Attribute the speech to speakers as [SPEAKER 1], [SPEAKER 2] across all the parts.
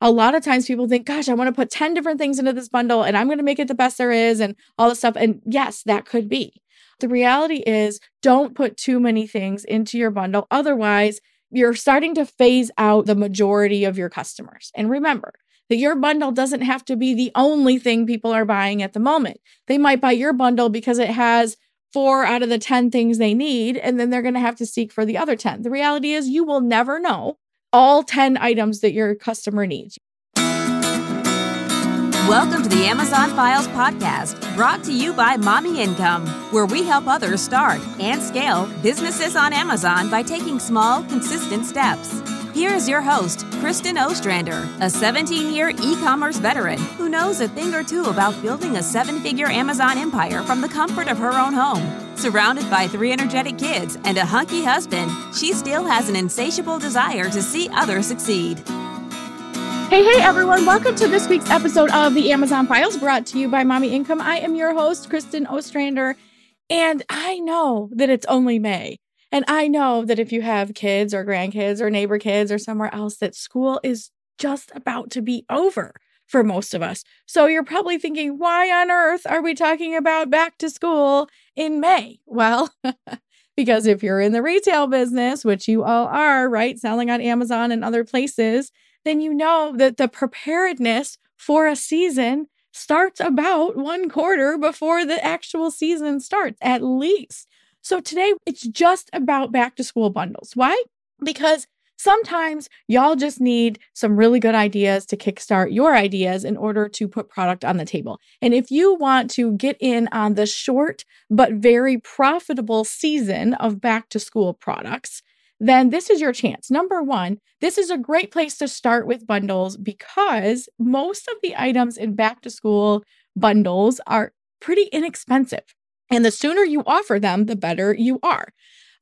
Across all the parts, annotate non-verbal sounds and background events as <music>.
[SPEAKER 1] a lot of times people think, gosh, I want to put 10 different things into this bundle and I'm going to make it the best there is and all this stuff. And yes, that could be. The reality is, don't put too many things into your bundle. Otherwise, you're starting to phase out the majority of your customers. And remember that your bundle doesn't have to be the only thing people are buying at the moment. They might buy your bundle because it has four out of the 10 things they need, and then they're going to have to seek for the other 10. The reality is, you will never know all 10 items that your customer needs.
[SPEAKER 2] Welcome to the Amazon Files podcast, brought to you by Mommy Income, where we help others start and scale businesses on Amazon by taking small, consistent steps. Here is your host, Kristen Ostrander, a 17 year e commerce veteran who knows a thing or two about building a seven figure Amazon empire from the comfort of her own home. Surrounded by three energetic kids and a hunky husband, she still has an insatiable desire to see others succeed.
[SPEAKER 1] Hey, hey, everyone. Welcome to this week's episode of the Amazon Files brought to you by Mommy Income. I am your host, Kristen Ostrander, and I know that it's only May. And I know that if you have kids or grandkids or neighbor kids or somewhere else, that school is just about to be over for most of us. So you're probably thinking, why on earth are we talking about back to school in May? Well, <laughs> because if you're in the retail business, which you all are, right, selling on Amazon and other places, then you know that the preparedness for a season starts about one quarter before the actual season starts, at least. So today it's just about back to school bundles. Why? Because sometimes y'all just need some really good ideas to kickstart your ideas in order to put product on the table. And if you want to get in on the short but very profitable season of back to school products, then this is your chance. Number one, this is a great place to start with bundles because most of the items in back to school bundles are pretty inexpensive. And the sooner you offer them, the better you are.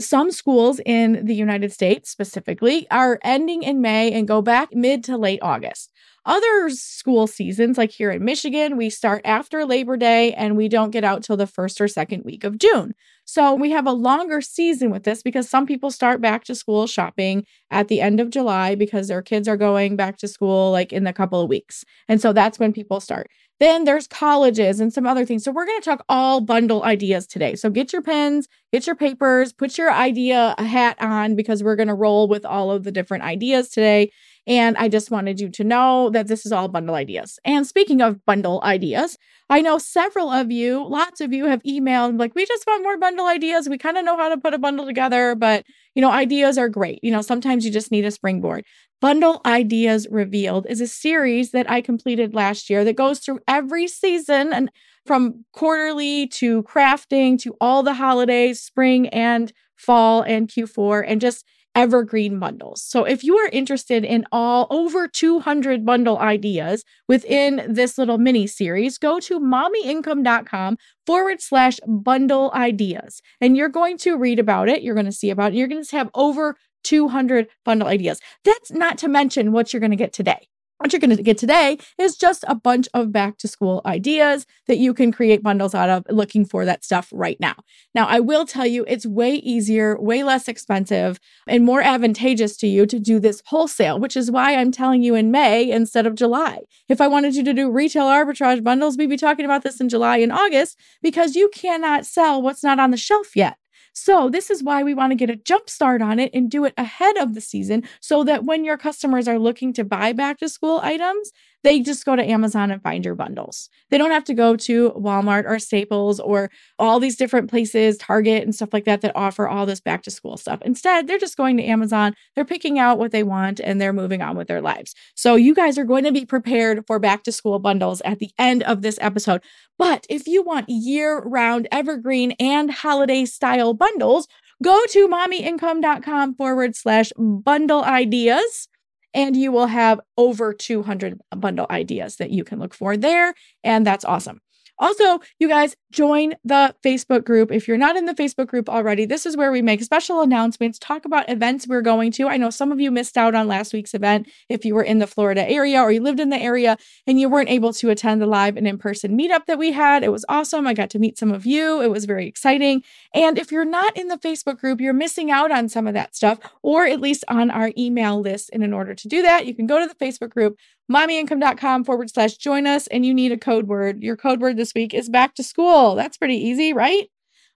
[SPEAKER 1] Some schools in the United States specifically are ending in May and go back mid to late August. Other school seasons, like here in Michigan, we start after Labor Day and we don't get out till the first or second week of June. So we have a longer season with this because some people start back to school shopping at the end of July because their kids are going back to school like in a couple of weeks. And so that's when people start. Then there's colleges and some other things. So we're going to talk all bundle ideas today. So get your pens, get your papers, put your idea hat on because we're going to roll with all of the different ideas today. And I just wanted you to know that this is all bundle ideas. And speaking of bundle ideas, I know several of you, lots of you have emailed like, we just want more bundle ideas. We kind of know how to put a bundle together, but you know, ideas are great. You know, sometimes you just need a springboard. Bundle Ideas Revealed is a series that I completed last year that goes through every season and from quarterly to crafting to all the holidays, spring and fall and Q4, and just evergreen bundles. So if you are interested in all over 200 bundle ideas within this little mini series, go to mommyincome.com forward slash bundle ideas. And you're going to read about it. You're going to see about it. You're going to have over 200 bundle ideas. That's not to mention what you're going to get today. What you're going to get today is just a bunch of back to school ideas that you can create bundles out of looking for that stuff right now. Now, I will tell you it's way easier, way less expensive, and more advantageous to you to do this wholesale, which is why I'm telling you in May instead of July. If I wanted you to do retail arbitrage bundles, we'd be talking about this in July and August because you cannot sell what's not on the shelf yet. So, this is why we want to get a jump start on it and do it ahead of the season so that when your customers are looking to buy back to school items, they just go to Amazon and find your bundles. They don't have to go to Walmart or Staples or all these different places, Target and stuff like that, that offer all this back to school stuff. Instead, they're just going to Amazon, they're picking out what they want, and they're moving on with their lives. So, you guys are going to be prepared for back to school bundles at the end of this episode. But if you want year round, evergreen, and holiday style bundles, go to mommyincome.com forward slash bundle ideas and you will have over 200 bundle ideas that you can look for there. And that's awesome. Also, you guys join the Facebook group. If you're not in the Facebook group already, this is where we make special announcements, talk about events we're going to. I know some of you missed out on last week's event if you were in the Florida area or you lived in the area and you weren't able to attend the live and in person meetup that we had. It was awesome. I got to meet some of you. It was very exciting. And if you're not in the Facebook group, you're missing out on some of that stuff, or at least on our email list. And in order to do that, you can go to the Facebook group, mommyincome.com forward slash join us, and you need a code word. Your code word this week is back to school. That's pretty easy, right?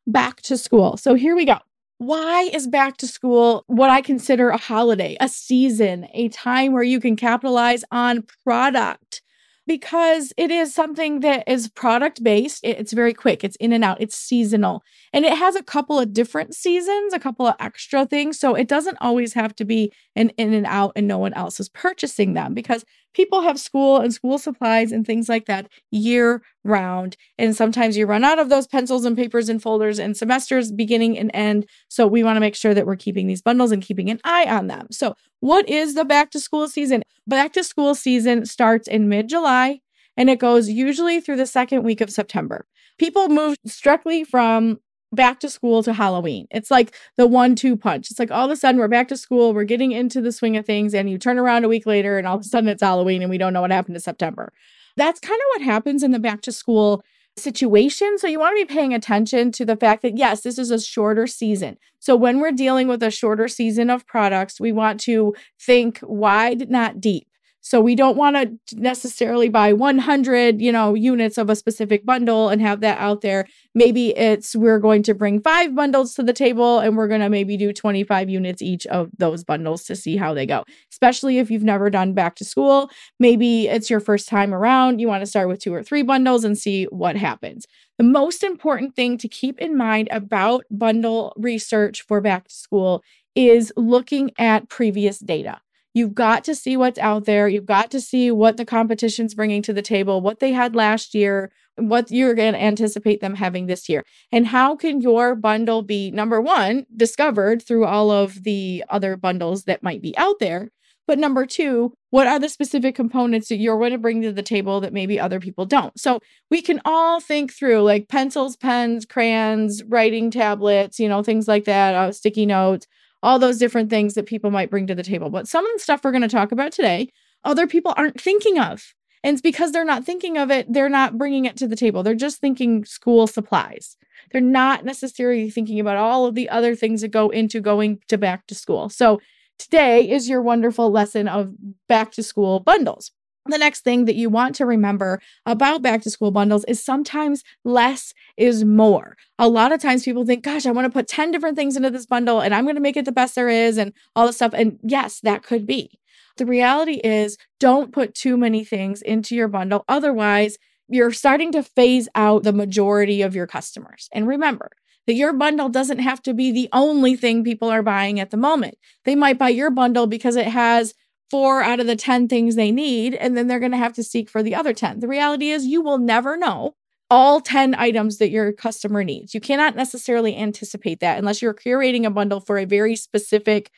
[SPEAKER 1] Back to school. So here we go. Why is back to school what I consider a holiday, a season, a time where you can capitalize on product? because it is something that is product based. It's very quick, it's in and out, it's seasonal. And it has a couple of different seasons, a couple of extra things. So it doesn't always have to be an in and out and no one else is purchasing them because people have school and school supplies and things like that year round. And sometimes you run out of those pencils and papers and folders and semesters beginning and end. So we want to make sure that we're keeping these bundles and keeping an eye on them. So, what is the back to school season? Back to school season starts in mid July and it goes usually through the second week of September. People move strictly from back to school to Halloween. It's like the one two punch. It's like all of a sudden we're back to school, we're getting into the swing of things, and you turn around a week later and all of a sudden it's Halloween and we don't know what happened to September. That's kind of what happens in the back to school situation. So you want to be paying attention to the fact that, yes, this is a shorter season. So when we're dealing with a shorter season of products, we want to think wide, not deep. So we don't want to necessarily buy 100, you know, units of a specific bundle and have that out there. Maybe it's we're going to bring 5 bundles to the table and we're going to maybe do 25 units each of those bundles to see how they go. Especially if you've never done back to school, maybe it's your first time around, you want to start with 2 or 3 bundles and see what happens. The most important thing to keep in mind about bundle research for back to school is looking at previous data. You've got to see what's out there. You've got to see what the competition's bringing to the table, what they had last year, what you're going to anticipate them having this year. And how can your bundle be, number one, discovered through all of the other bundles that might be out there? But number two, what are the specific components that you're going to bring to the table that maybe other people don't? So we can all think through like pencils, pens, crayons, writing tablets, you know, things like that, uh, sticky notes all those different things that people might bring to the table. But some of the stuff we're going to talk about today, other people aren't thinking of. And it's because they're not thinking of it, they're not bringing it to the table. They're just thinking school supplies. They're not necessarily thinking about all of the other things that go into going to back to school. So today is your wonderful lesson of back to school bundles. The next thing that you want to remember about back to school bundles is sometimes less is more. A lot of times people think, gosh, I want to put 10 different things into this bundle and I'm going to make it the best there is and all this stuff. And yes, that could be. The reality is, don't put too many things into your bundle. Otherwise, you're starting to phase out the majority of your customers. And remember, that your bundle doesn't have to be the only thing people are buying at the moment. They might buy your bundle because it has four out of the 10 things they need, and then they're going to have to seek for the other 10. The reality is, you will never know all 10 items that your customer needs. You cannot necessarily anticipate that unless you're curating a bundle for a very specific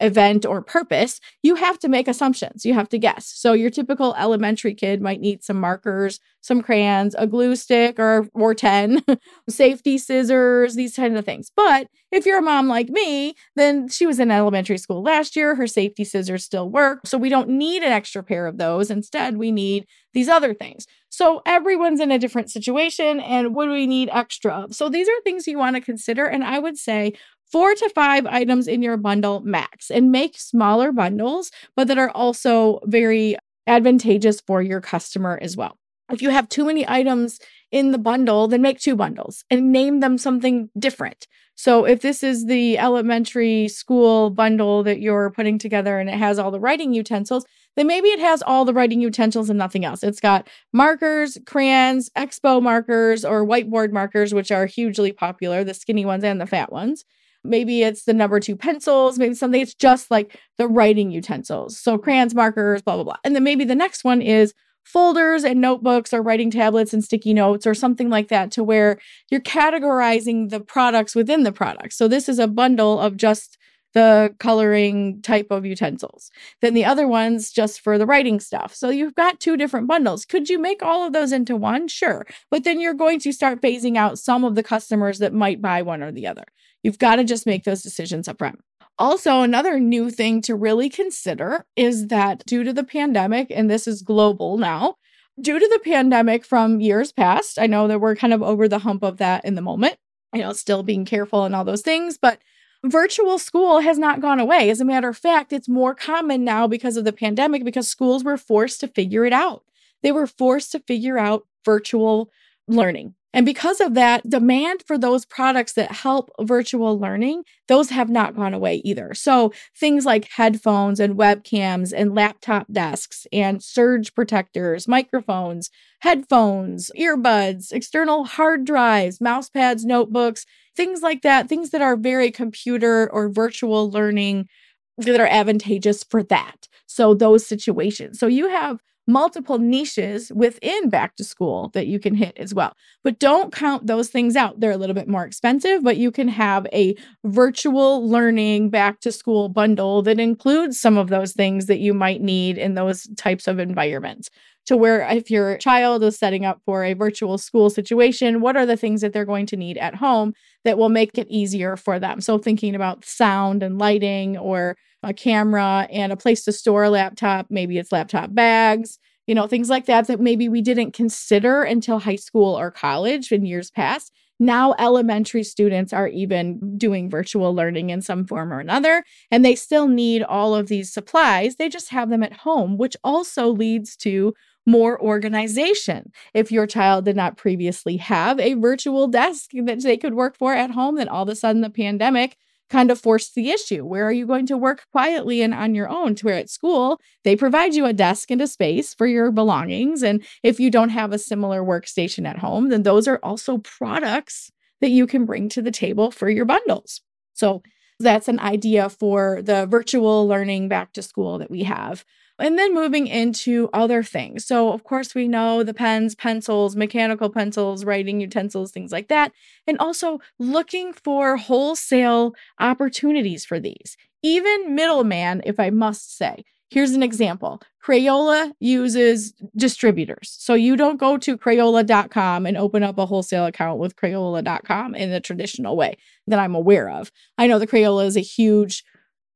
[SPEAKER 1] event or purpose, you have to make assumptions. You have to guess. So your typical elementary kid might need some markers, some crayons, a glue stick or or 10, <laughs> safety scissors, these kinds of things. But if you're a mom like me, then she was in elementary school last year, her safety scissors still work. So we don't need an extra pair of those. Instead, we need these other things. So everyone's in a different situation and what do we need extra of? So these are things you want to consider and I would say four to five items in your bundle max and make smaller bundles, but that are also very advantageous for your customer as well. If you have too many items in the bundle, then make two bundles and name them something different. So if this is the elementary school bundle that you're putting together and it has all the writing utensils, then maybe it has all the writing utensils and nothing else. It's got markers, crayons, expo markers, or whiteboard markers, which are hugely popular, the skinny ones and the fat ones. Maybe it's the number two pencils, maybe something it's just like the writing utensils. So crayons, markers, blah, blah, blah. And then maybe the next one is folders and notebooks or writing tablets and sticky notes or something like that to where you're categorizing the products within the products. So this is a bundle of just the coloring type of utensils. Then the other one's just for the writing stuff. So you've got two different bundles. Could you make all of those into one? Sure. But then you're going to start phasing out some of the customers that might buy one or the other. You've got to just make those decisions up front. Also, another new thing to really consider is that due to the pandemic, and this is global now, due to the pandemic from years past, I know that we're kind of over the hump of that in the moment, you know, still being careful and all those things, but virtual school has not gone away. As a matter of fact, it's more common now because of the pandemic because schools were forced to figure it out. They were forced to figure out virtual learning. And because of that, demand for those products that help virtual learning, those have not gone away either. So things like headphones and webcams and laptop desks and surge protectors, microphones, headphones, earbuds, external hard drives, mouse pads, notebooks, things like that, things that are very computer or virtual learning that are advantageous for that. So those situations. So you have multiple niches within back to school that you can hit as well. But don't count those things out. They're a little bit more expensive, but you can have a virtual learning back to school bundle that includes some of those things that you might need in those types of environments. To where if your child is setting up for a virtual school situation, what are the things that they're going to need at home that will make it easier for them? So, thinking about sound and lighting or a camera and a place to store a laptop. Maybe it's laptop bags, you know, things like that that maybe we didn't consider until high school or college in years past. Now, elementary students are even doing virtual learning in some form or another, and they still need all of these supplies. They just have them at home, which also leads to more organization. If your child did not previously have a virtual desk that they could work for at home, then all of a sudden the pandemic kind of forced the issue. Where are you going to work quietly and on your own? To where at school, they provide you a desk and a space for your belongings. And if you don't have a similar workstation at home, then those are also products that you can bring to the table for your bundles. So that's an idea for the virtual learning back to school that we have. And then moving into other things. So, of course, we know the pens, pencils, mechanical pencils, writing utensils, things like that. And also looking for wholesale opportunities for these. Even middleman, if I must say. Here's an example Crayola uses distributors. So you don't go to Crayola.com and open up a wholesale account with Crayola.com in the traditional way that I'm aware of. I know the Crayola is a huge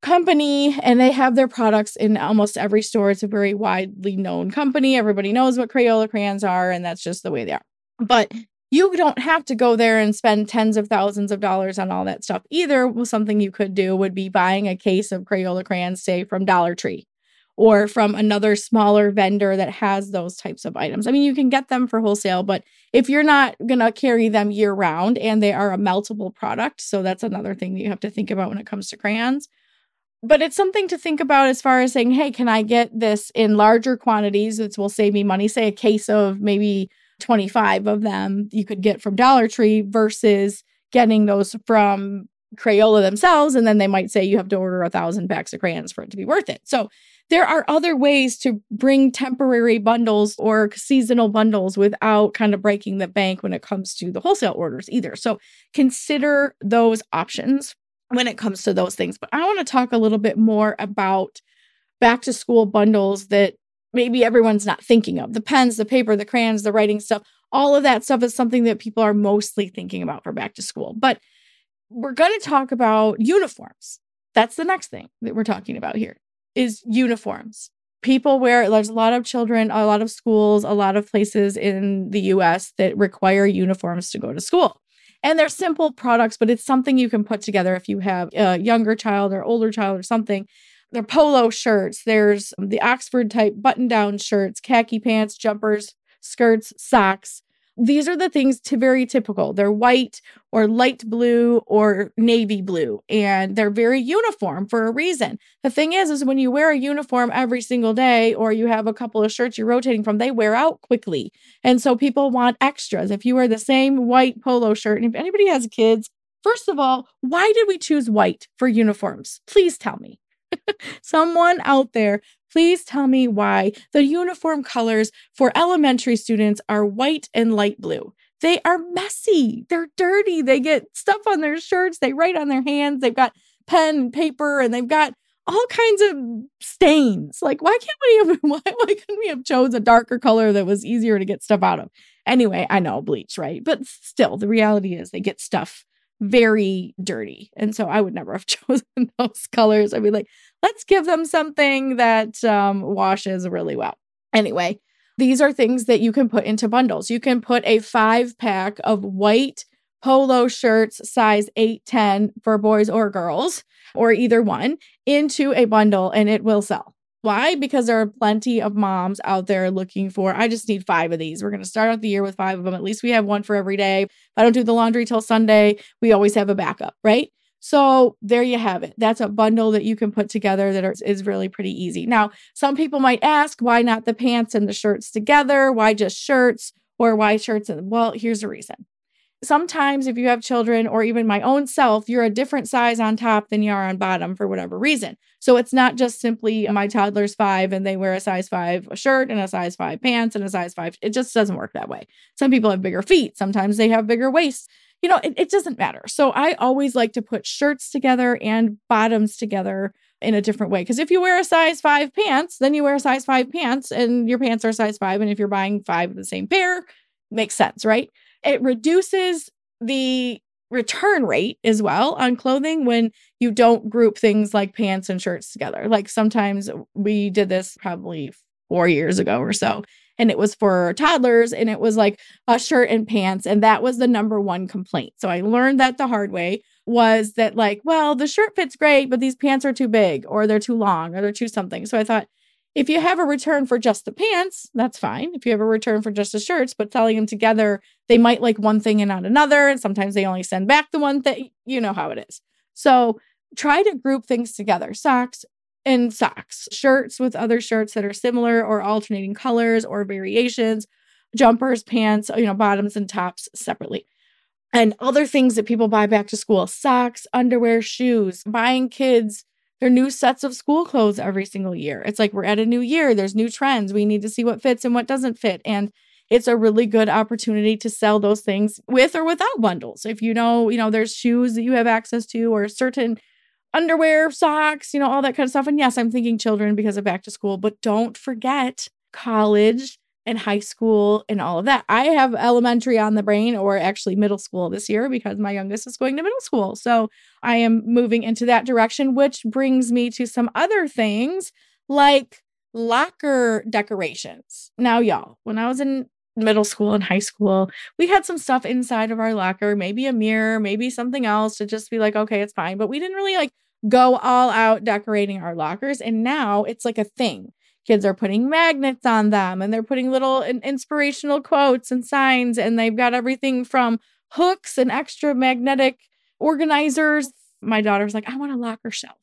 [SPEAKER 1] company and they have their products in almost every store. It's a very widely known company. Everybody knows what Crayola crayons are, and that's just the way they are. But you don't have to go there and spend tens of thousands of dollars on all that stuff either. Something you could do would be buying a case of Crayola crayons, say from Dollar Tree or from another smaller vendor that has those types of items. I mean, you can get them for wholesale, but if you're not going to carry them year round and they are a meltable product, so that's another thing that you have to think about when it comes to crayons but it's something to think about as far as saying, hey, can I get this in larger quantities, which will save me money? Say a case of maybe 25 of them you could get from Dollar Tree versus getting those from Crayola themselves. And then they might say you have to order a thousand packs of crayons for it to be worth it. So there are other ways to bring temporary bundles or seasonal bundles without kind of breaking the bank when it comes to the wholesale orders either. So consider those options when it comes to those things. But I want to talk a little bit more about back to school bundles that maybe everyone's not thinking of the pens, the paper, the crayons, the writing stuff. All of that stuff is something that people are mostly thinking about for back to school. But we're going to talk about uniforms. That's the next thing that we're talking about here is uniforms. People wear there's a lot of children, a lot of schools, a lot of places in the US that require uniforms to go to school. And they're simple products, but it's something you can put together if you have a younger child or older child or something. They're polo shirts, there's the Oxford type button down shirts, khaki pants, jumpers, skirts, socks, these are the things to very typical. They're white or light blue or navy blue, and they're very uniform for a reason. The thing is, is when you wear a uniform every single day, or you have a couple of shirts you're rotating from, they wear out quickly. And so people want extras. If you wear the same white polo shirt, and if anybody has kids, first of all, why did we choose white for uniforms? Please tell me. <laughs> Someone out there Please tell me why the uniform colors for elementary students are white and light blue. They are messy. They're dirty. They get stuff on their shirts. They write on their hands. They've got pen and paper and they've got all kinds of stains. Like, why can't we have, <laughs> why, why couldn't we have chose a darker color that was easier to get stuff out of? Anyway, I know bleach, right? But still, the reality is they get stuff very dirty. And so I would never have <laughs> chosen those colors. I'd be like, let's give them something that um, washes really well. Anyway, these are things that you can put into bundles. You can put a five pack of white polo shirts size 8, 10 for boys or girls, or either one, into a bundle and it will sell. Why? Because there are plenty of moms out there looking for, I just need five of these. We're going to start out the year with five of them. At least we have one for every day. If I don't do the laundry till Sunday, we always have a backup, right? So there you have it. That's a bundle that you can put together that is really pretty easy. Now, some people might ask, why not the pants and the shirts together? Why just shirts or why shirts? And well, here's the reason sometimes if you have children or even my own self, you're a different size on top than you are on bottom for whatever reason. So it's not just simply my toddler's five and they wear a size five shirt and a size five pants and a size five. It just doesn't work that way. Some people have bigger feet. Sometimes they have bigger waists. You know, it, it doesn't matter. So I always like to put shirts together and bottoms together in a different way. Because if you wear a size five pants, then you wear a size five pants and your pants are size five. And if you're buying five of the same pair, makes sense, right? It reduces the return rate as well on clothing when you don't group things like pants and shirts together. Like sometimes we did this probably four years ago or so, and it was for toddlers and it was like a shirt and pants. And that was the number one complaint. So I learned that the hard way was that, like, well, the shirt fits great, but these pants are too big or they're too long or they're too something. So I thought, if you have a return for just the pants, that's fine. If you have a return for just the shirts, but selling them together, they might like one thing and not another. And sometimes they only send back the one thing. You know how it is. So try to group things together socks and socks, shirts with other shirts that are similar or alternating colors or variations, jumpers, pants, you know, bottoms and tops separately. And other things that people buy back to school socks, underwear, shoes, buying kids their new sets of school clothes every single year. It's like we're at a new year, there's new trends. We need to see what fits and what doesn't fit. And it's a really good opportunity to sell those things with or without bundles. If you know, you know, there's shoes that you have access to or certain underwear, socks, you know, all that kind of stuff. And yes, I'm thinking children because of back to school, but don't forget college and high school and all of that. I have elementary on the brain or actually middle school this year because my youngest is going to middle school. So I am moving into that direction, which brings me to some other things like locker decorations. Now, y'all, when I was in middle school and high school, we had some stuff inside of our locker, maybe a mirror, maybe something else to just be like, okay, it's fine. But we didn't really like go all out decorating our lockers. And now it's like a thing kids are putting magnets on them and they're putting little inspirational quotes and signs and they've got everything from hooks and extra magnetic organizers my daughter's like i want a locker shelf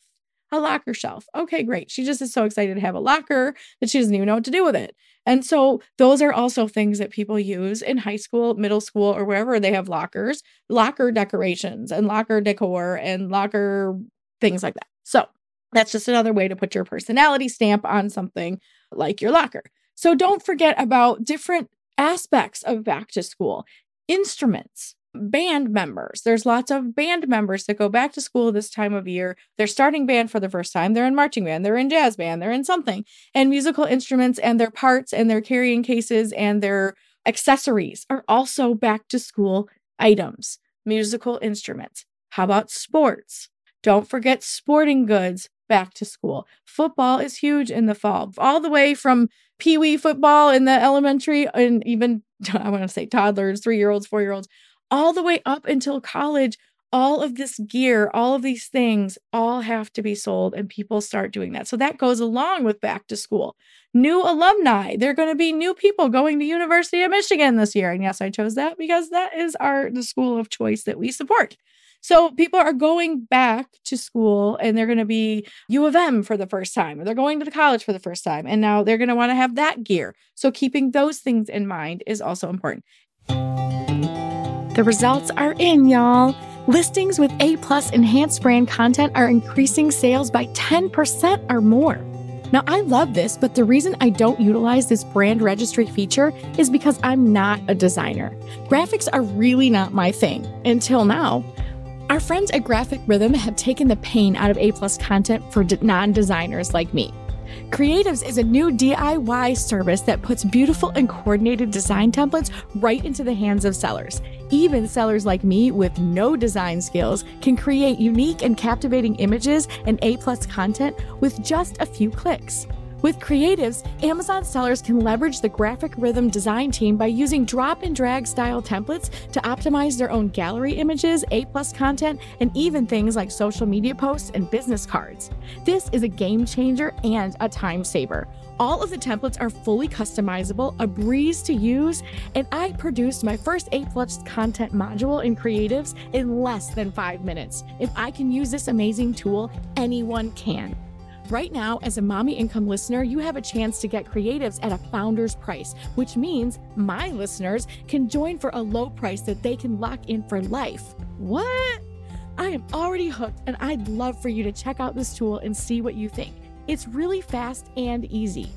[SPEAKER 1] a locker shelf okay great she just is so excited to have a locker that she doesn't even know what to do with it and so those are also things that people use in high school middle school or wherever they have lockers locker decorations and locker decor and locker things like that. So that's just another way to put your personality stamp on something like your locker. So don't forget about different aspects of back to school. Instruments, band members. There's lots of band members that go back to school this time of year. They're starting band for the first time. They're in marching band, they're in jazz band, they're in something. And musical instruments and their parts and their carrying cases and their accessories are also back to school items. Musical instruments. How about sports? Don't forget sporting goods, back to school. Football is huge in the fall, all the way from pee wee football in the elementary and even, <laughs> I want to say toddlers, three year olds, four year olds, all the way up until college. All of this gear, all of these things, all have to be sold, and people start doing that. So that goes along with back to school. New alumni, they're going to be new people going to University of Michigan this year. And yes, I chose that because that is our the school of choice that we support. So people are going back to school and they're going to be U of M for the first time, or they're going to the college for the first time. And now they're going to want to have that gear. So keeping those things in mind is also important.
[SPEAKER 3] The results are in, y'all. Listings with A plus enhanced brand content are increasing sales by 10% or more. Now, I love this, but the reason I don't utilize this brand registry feature is because I'm not a designer. Graphics are really not my thing until now. Our friends at Graphic Rhythm have taken the pain out of A plus content for non designers like me. Creatives is a new DIY service that puts beautiful and coordinated design templates right into the hands of sellers. Even sellers like me with no design skills can create unique and captivating images and A plus content with just a few clicks. With creatives, Amazon sellers can leverage the graphic rhythm design team by using drop and drag style templates to optimize their own gallery images, A plus content, and even things like social media posts and business cards. This is a game changer and a time saver. All of the templates are fully customizable, a breeze to use, and I produced my first A plus content module in creatives in less than five minutes. If I can use this amazing tool, anyone can. Right now, as a Mommy Income listener, you have a chance to get creatives at a founder's price, which means my listeners can join for a low price that they can lock in for life. What? I am already hooked, and I'd love for you to check out this tool and see what you think. It's really fast and easy.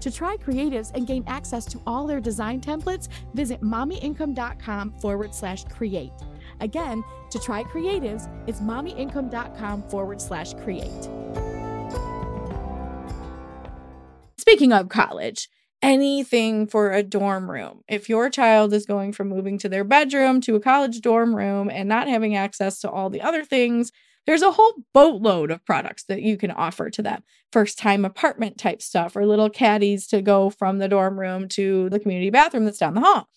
[SPEAKER 3] To try creatives and gain access to all their design templates, visit mommyincome.com forward slash create. Again, to try creatives, it's mommyincome.com forward slash create.
[SPEAKER 1] Speaking of college, anything for a dorm room. If your child is going from moving to their bedroom to a college dorm room and not having access to all the other things, there's a whole boatload of products that you can offer to them. First time apartment type stuff or little caddies to go from the dorm room to the community bathroom that's down the hall.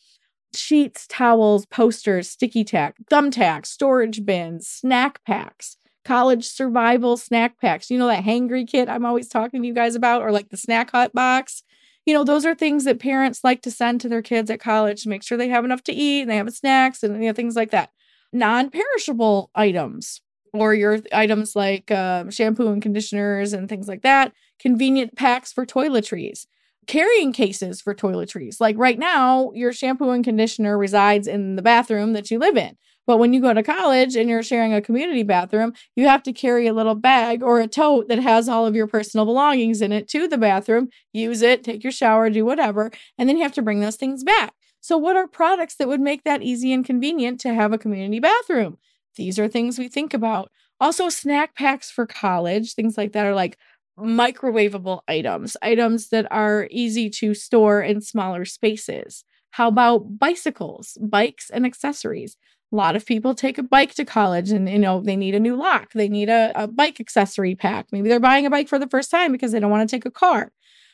[SPEAKER 1] Sheets, towels, posters, sticky tack, thumbtacks, storage bins, snack packs college survival snack packs. You know, that hangry kit I'm always talking to you guys about, or like the snack hut box. You know, those are things that parents like to send to their kids at college to make sure they have enough to eat and they have snacks and you know, things like that. Non perishable items or your items like uh, shampoo and conditioners and things like that. Convenient packs for toiletries carrying cases for toiletries. Like right now, your shampoo and conditioner resides in the bathroom that you live in. But when you go to college and you're sharing a community bathroom, you have to carry a little bag or a tote that has all of your personal belongings in it to the bathroom, use it, take your shower, do whatever, and then you have to bring those things back. So, what are products that would make that easy and convenient to have a community bathroom? These are things we think about. Also, snack packs for college, things like that are like microwavable items, items that are easy to store in smaller spaces. How about bicycles, bikes, and accessories? A lot of people take a bike to college and you know they need a new lock they need a, a bike accessory pack. Maybe they're buying a bike for the first time because they don't want to take a car.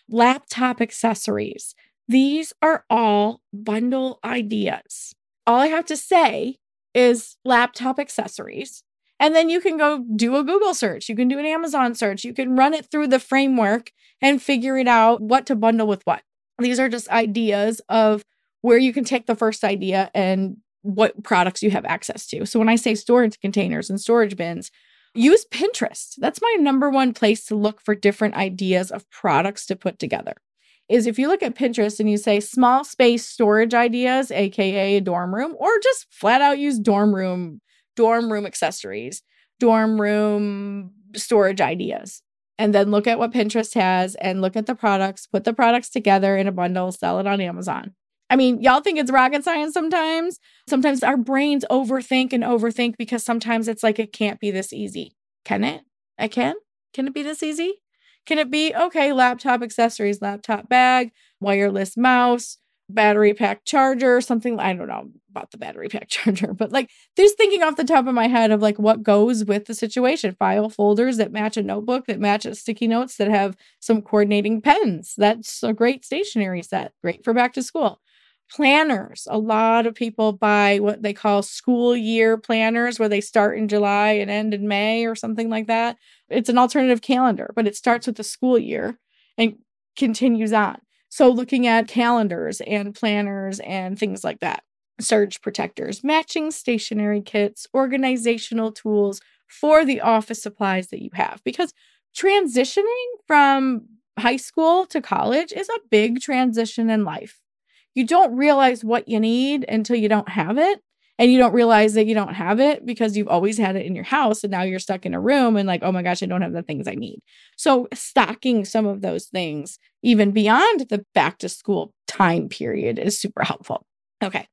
[SPEAKER 1] Laptop accessories. These are all bundle ideas. All i have to say is laptop accessories. And then you can go do a google search. You can do an amazon search. You can run it through the framework and figure it out what to bundle with what. These are just ideas of where you can take the first idea and what products you have access to. So when I say storage containers and storage bins, use Pinterest. That's my number one place to look for different ideas of products to put together. Is if you look at Pinterest and you say small space storage ideas, aka dorm room, or just flat out use dorm room, dorm room accessories, dorm room storage ideas. And then look at what Pinterest has and look at the products, put the products together in a bundle, sell it on Amazon. I mean, y'all think it's rocket science sometimes. Sometimes our brains overthink and overthink because sometimes it's like it can't be this easy. Can it? I can. Can it be this easy? Can it be okay, laptop accessories, laptop bag, wireless mouse, battery pack charger, something I don't know about the battery <laughs> pack charger, but like just thinking off the top of my head of like what goes with the situation. File folders that match a notebook, that match sticky notes, that have some coordinating pens. That's a great stationery set, great for back to school planners. A lot of people buy what they call school year planners, where they start in July and end in May or something like that. It's an alternative calendar, but it starts with the school year and continues on. So, looking at calendars and planners and things like that, surge protectors, matching stationery kits, organizational tools for the office supplies that you have. Because transitioning from high school to college is a big transition in life you don't realize what you need until you don't have it. And you don't realize that you don't have it because you've always had it in your house. And now you're stuck in a room and like, oh my gosh, I don't have the things I need. So, stocking some of those things, even beyond the back to school time period, is super helpful. Okay.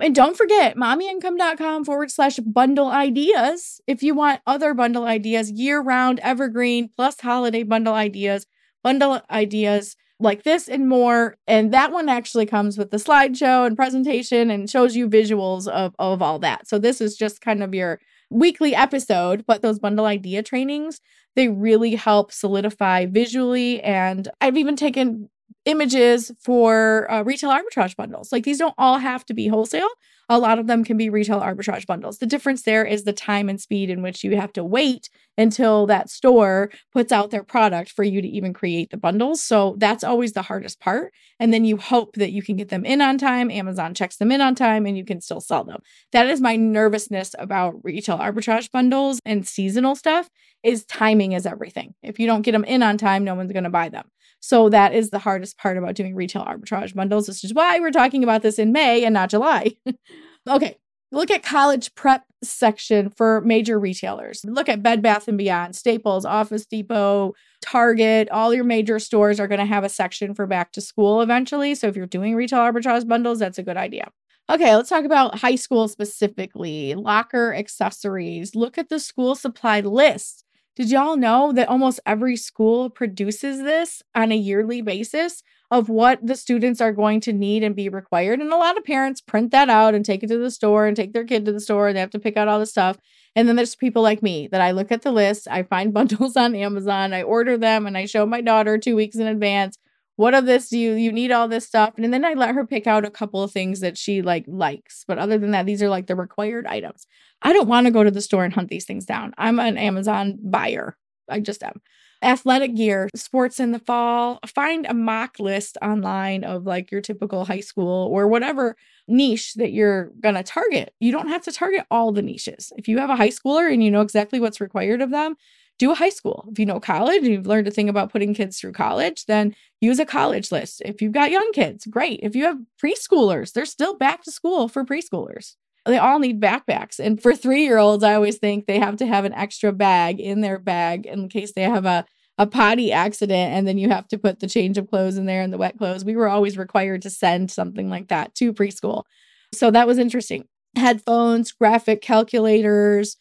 [SPEAKER 1] And don't forget, mommyincome.com forward slash bundle ideas. If you want other bundle ideas, year round, evergreen, plus holiday bundle ideas, bundle ideas like this and more. And that one actually comes with the slideshow and presentation and shows you visuals of, of all that. So this is just kind of your weekly episode, but those bundle idea trainings, they really help solidify visually. And I've even taken images for uh, retail arbitrage bundles. Like these don't all have to be wholesale. A lot of them can be retail arbitrage bundles. The difference there is the time and speed in which you have to wait until that store puts out their product for you to even create the bundles. So that's always the hardest part. And then you hope that you can get them in on time. Amazon checks them in on time and you can still sell them. That is my nervousness about retail arbitrage bundles and seasonal stuff is timing is everything. If you don't get them in on time, no one's going to buy them. So that is the hardest part about doing retail arbitrage bundles. This is why we're talking about this in May and not July. <laughs> okay, look at college prep section for major retailers. Look at Bed Bath and Beyond, Staples, Office Depot, Target, all your major stores are going to have a section for back to school eventually. So if you're doing retail arbitrage bundles, that's a good idea. Okay, let's talk about high school specifically. Locker accessories. Look at the school supply list. Did y'all know that almost every school produces this on a yearly basis of what the students are going to need and be required? And a lot of parents print that out and take it to the store and take their kid to the store and they have to pick out all the stuff. And then there's people like me that I look at the list, I find <laughs> bundles on Amazon, I order them and I show my daughter 2 weeks in advance what of this do you you need all this stuff and then i let her pick out a couple of things that she like likes but other than that these are like the required items I don't want to go to the store and hunt these things down. I'm an Amazon buyer. I just am. Athletic gear, sports in the fall. Find a mock list online of like your typical high school or whatever niche that you're going to target. You don't have to target all the niches. If you have a high schooler and you know exactly what's required of them, do a high school. If you know college and you've learned a thing about putting kids through college, then use a college list. If you've got young kids, great. If you have preschoolers, they're still back to school for preschoolers they all need backpacks. And for three year olds, I always think they have to have an extra bag in their bag in case they have a, a potty accident and then you have to put the change of clothes in there and the wet clothes. We were always required to send something like that to preschool. So that was interesting. Headphones, graphic calculators,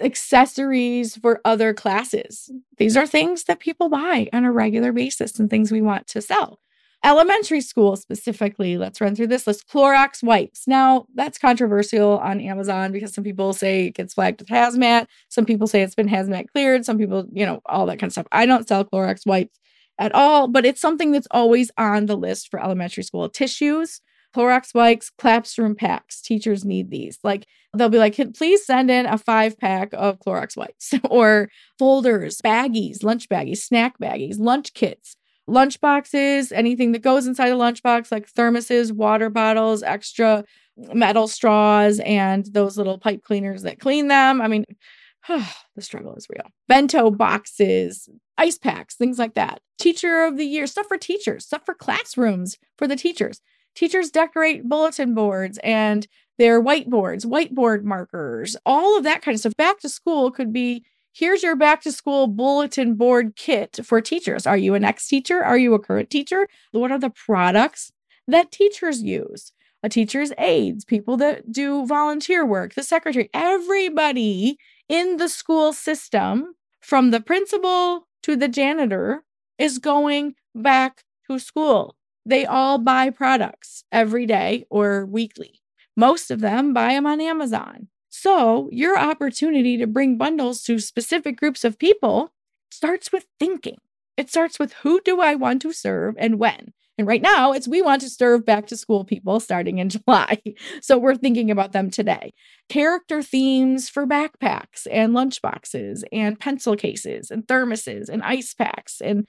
[SPEAKER 1] accessories for other classes. These are things that people buy on a regular basis and things we want to sell. Elementary school specifically, let's run through this list. Clorox wipes. Now, that's controversial on Amazon because some people say it gets flagged with hazmat. Some people say it's been hazmat cleared. Some people, you know, all that kind of stuff. I don't sell Clorox wipes at all, but it's something that's always on the list for elementary school. Tissues, Clorox wipes, classroom packs. Teachers need these. Like they'll be like, please send in a five pack of Clorox wipes <laughs> or folders, baggies, lunch baggies, snack baggies, lunch kits lunch boxes, anything that goes inside a lunchbox, like thermoses, water bottles, extra metal straws, and those little pipe cleaners that clean them. I mean, <sighs> the struggle is real. Bento boxes, ice packs, things like that. Teacher of the year, stuff for teachers, stuff for classrooms for the teachers. Teachers decorate bulletin boards and their whiteboards, whiteboard markers, all of that kind of stuff. Back to school could be Here's your back to school bulletin board kit for teachers. Are you an ex teacher? Are you a current teacher? What are the products that teachers use? A teacher's aides, people that do volunteer work, the secretary, everybody in the school system, from the principal to the janitor, is going back to school. They all buy products every day or weekly. Most of them buy them on Amazon. So, your opportunity to bring bundles to specific groups of people starts with thinking. It starts with who do I want to serve and when? And right now, it's we want to serve back to school people starting in <laughs> July. So we're thinking about them today. Character themes for backpacks and lunchboxes and pencil cases and thermoses and ice packs and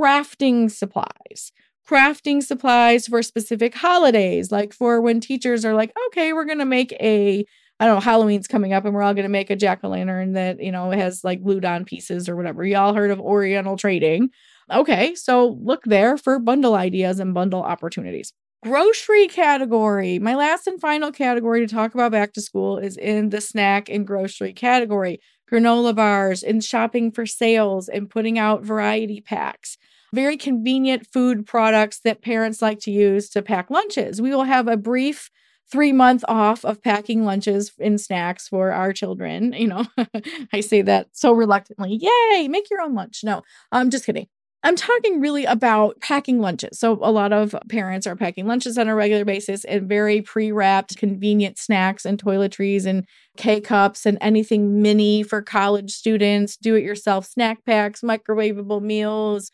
[SPEAKER 1] crafting supplies. Crafting supplies for specific holidays, like for when teachers are like, okay, we're going to make a I don't know, Halloween's coming up and we're all going to make a jack o' lantern that, you know, has like glued on pieces or whatever. Y'all heard of Oriental trading. Okay, so look there for bundle ideas and bundle opportunities. Grocery category. My last and final category to talk about back to school is in the snack and grocery category. Granola bars and shopping for sales and putting out variety packs. Very convenient food products that parents like to use to pack lunches. We will have a brief three month off of packing lunches and snacks for our children. You know, <laughs> I say that so reluctantly. Yay, make your own lunch. No, I'm just kidding. I'm talking really about packing lunches. So, a lot of parents are packing lunches on a regular basis and very pre wrapped, convenient snacks and toiletries and K cups and anything mini for college students, do it yourself snack packs, microwavable meals,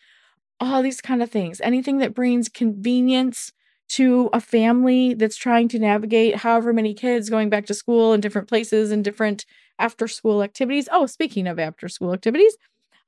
[SPEAKER 1] all these kind of things. Anything that brings convenience to a family that's trying to navigate however many kids going back to school in different places and different after school activities. Oh, speaking of after school activities,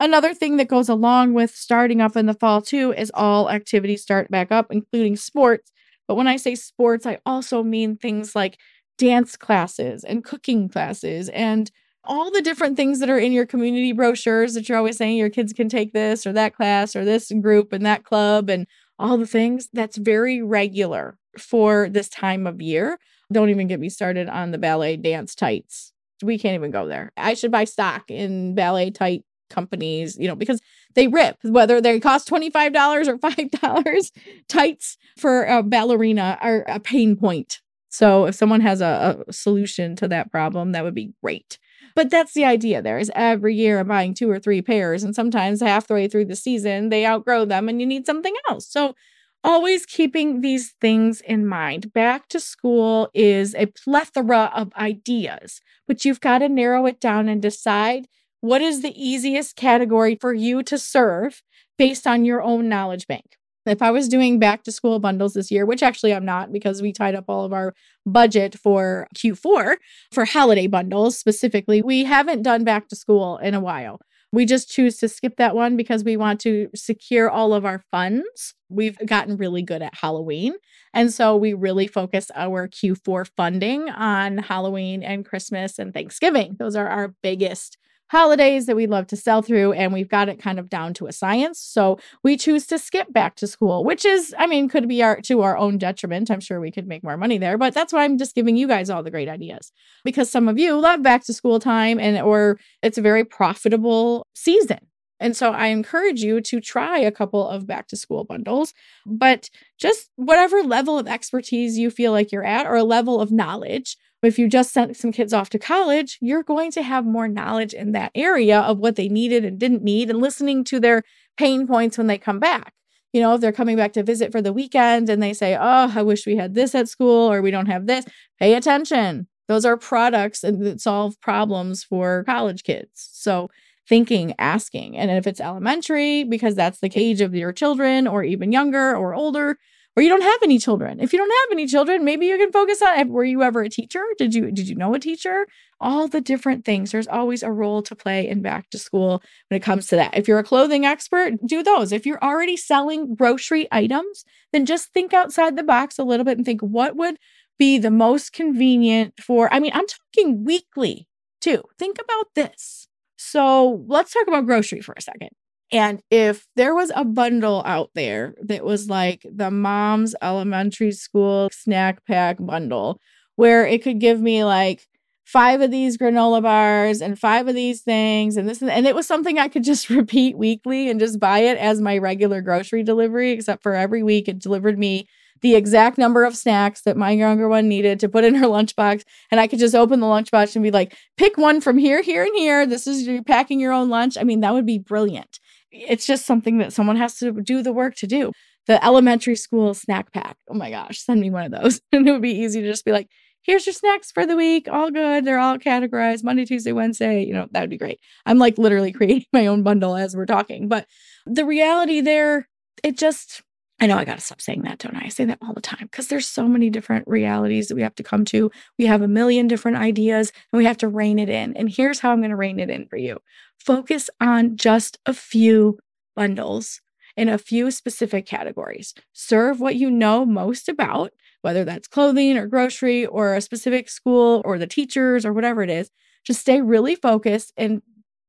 [SPEAKER 1] Another thing that goes along with starting up in the fall too is all activities start back up, including sports. But when I say sports, I also mean things like dance classes and cooking classes and all the different things that are in your community brochures that you're always saying your kids can take this or that class or this group and that club and all the things. That's very regular for this time of year. Don't even get me started on the ballet dance tights. We can't even go there. I should buy stock in ballet tight companies, you know, because they rip, whether they cost $25 or <laughs> $5. Tights for a ballerina are a pain point. So if someone has a, a, solution to that problem, that would be great. But that's the idea there is every year I'm buying two or three pairs, and sometimes halfway through the season, they outgrow them and you need something else. So always keeping these things in mind. Back to school is a plethora of ideas, but you've got to narrow it down and decide what is the easiest category for you to serve based on your own knowledge bank? If I was doing back to school bundles this year, which actually I'm not because we tied up all of our budget for Q4 for holiday bundles specifically, we haven't done back to school in a while. We just choose to skip that one because we want to secure all of our funds. We've gotten really good at Halloween. And so we really focus our Q4 funding on Halloween and Christmas and Thanksgiving. Those are our biggest holidays that we love to sell through, and we've got it kind of down to a science. So we choose to skip back to school, which is, I mean, could be our to our own detriment. I'm sure we could make more money there, but that's why I'm just giving you guys all the great ideas because some of you love back to school time and or it's a very profitable season. And so I encourage you to try a couple of back to school bundles, but just whatever level of expertise you feel like you're at or a level of knowledge but if you just sent some kids off to college, you're going to have more knowledge in that area of what they needed and didn't need and listening to their pain points when they come back. You know, if they're coming back to visit for the weekend and they say, Oh, I wish we had this at school or we don't have this, pay attention. Those are products that solve problems for college kids. So, thinking, asking. And if it's elementary, because that's the age of your children, or even younger or older, or you don't have any children. If you don't have any children, maybe you can focus on were you ever a teacher? Did you did you know a teacher? All the different things. There's always a role to play in back to school when it comes to that. If you're a clothing expert, do those. If you're already selling grocery items, then just think outside the box a little bit and think what would be the most convenient for I mean, I'm talking weekly too. Think about this. So, let's talk about grocery for a second. And if there was a bundle out there that was like the mom's elementary school snack pack bundle, where it could give me like five of these granola bars and five of these things and this and it was something I could just <laughs> repeat weekly and just buy it as my regular grocery delivery, except for every week it delivered me the exact number of snacks that my younger one needed to put in her <laughs> lunchbox. And I could just open the lunchbox and be like, pick one from here, here, and here. This is you packing your own lunch. I mean, that would be brilliant it's just something that someone has to do the work to do. The elementary school snack pack. Oh my gosh, send me one of those. <laughs> and it would be easy to just be like, here's your snacks for the week. All good. They're all categorized Monday, Tuesday, Wednesday. You know, that would be great. I'm like literally <laughs> creating my own bundle as we're talking. But the reality there, it just, I know I got to stop saying that, don't I? I say that all the time because there's so many different realities that we have to come to. We have a million different ideas and we have to rein it in. And here's how I'm going to rein it in for you focus on just a few bundles in a few specific categories. Serve what you know most about, whether that's clothing or grocery or a specific school or the teachers or whatever it is. Just stay really focused and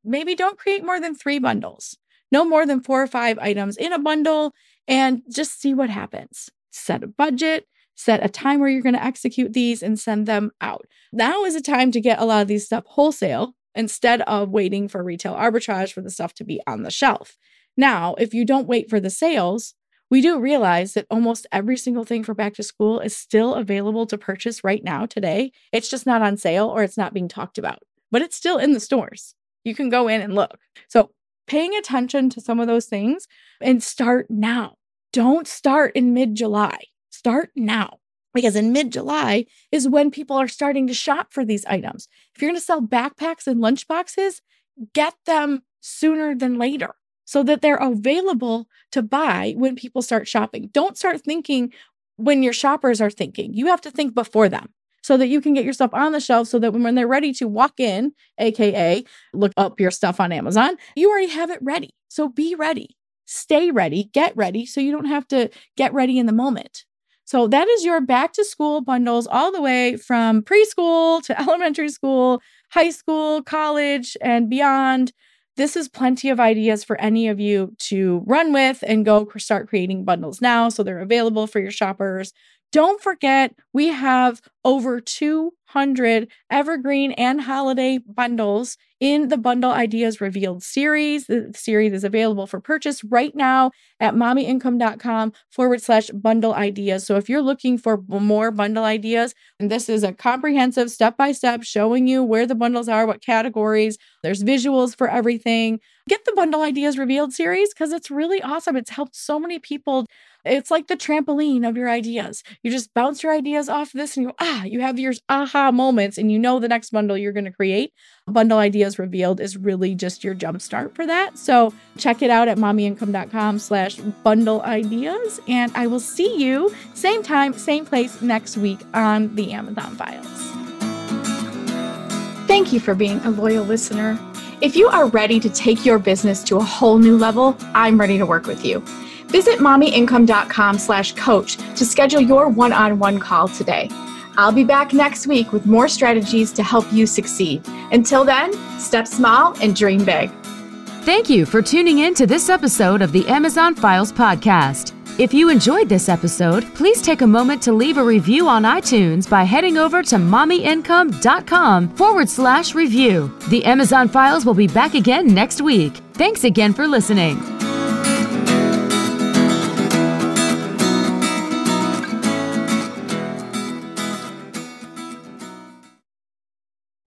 [SPEAKER 1] maybe don't create more than three bundles. No more than four or five items in a bundle and just see what happens. Set a budget, set a time where you're going to execute these and send them out. Now is a time to get a lot of these stuff wholesale instead of waiting for retail arbitrage for the stuff to be on the shelf. Now, if you don't wait for the sales, we do realize that almost every single thing for back to school is still available to purchase right now today. It's just not on sale or it's not being talked about, but it's still in the stores. You can go in and look. So paying attention to some of those things and start now. Don't start in mid July. Start now because in mid July is when people are starting to shop for these items. If you're going to sell backpacks and lunchboxes, get them sooner than later so that they're available to buy when people start shopping. Don't start thinking when your shoppers are thinking. You have to think before them so that you can get your stuff on the shelf so that when they're ready to walk in, AKA look up your stuff on Amazon, you already have it ready. So be ready, stay ready, get ready so you don't have to get ready in the moment. So that is your back to school bundles all the way from preschool to <laughs> elementary school, high school, college, and beyond. This is plenty of ideas for any of you to run with and go start creating bundles now so they're available for your shoppers. Don't forget, we have over 200 evergreen and holiday bundles in the Bundle Ideas Revealed series. The series is available for purchase right now at mommyincome.com forward slash bundle ideas. So if you're looking for more bundle ideas, and this is a comprehensive step by step showing you where the bundles are, what categories, there's visuals for everything. Get the Bundle Ideas Revealed series because it's really awesome. It's helped so many people it's like the trampoline of your ideas. You just bounce your ideas off this and you ah, you have your aha moments and you know the next bundle you're going to create. Bundle Ideas Revealed is really just your jumpstart for that. So check it out at mommyincome.com slash bundle ideas. And I will see you same time, same place next week on the Amazon Files.
[SPEAKER 3] Thank you for being a loyal listener. If you are ready to take your business to a whole new level, I'm ready to work with you. Visit mommyincome.com slash coach to schedule your one-on-one call today. I'll be back next week with more strategies to help you succeed. Until then, step small and dream big.
[SPEAKER 2] Thank you for tuning in to this episode of the Amazon Files podcast. If you enjoyed this episode, please take a moment to leave a review on iTunes by heading over to mommyincome.com forward slash review. The Amazon Files will be back again next week. Thanks again for listening.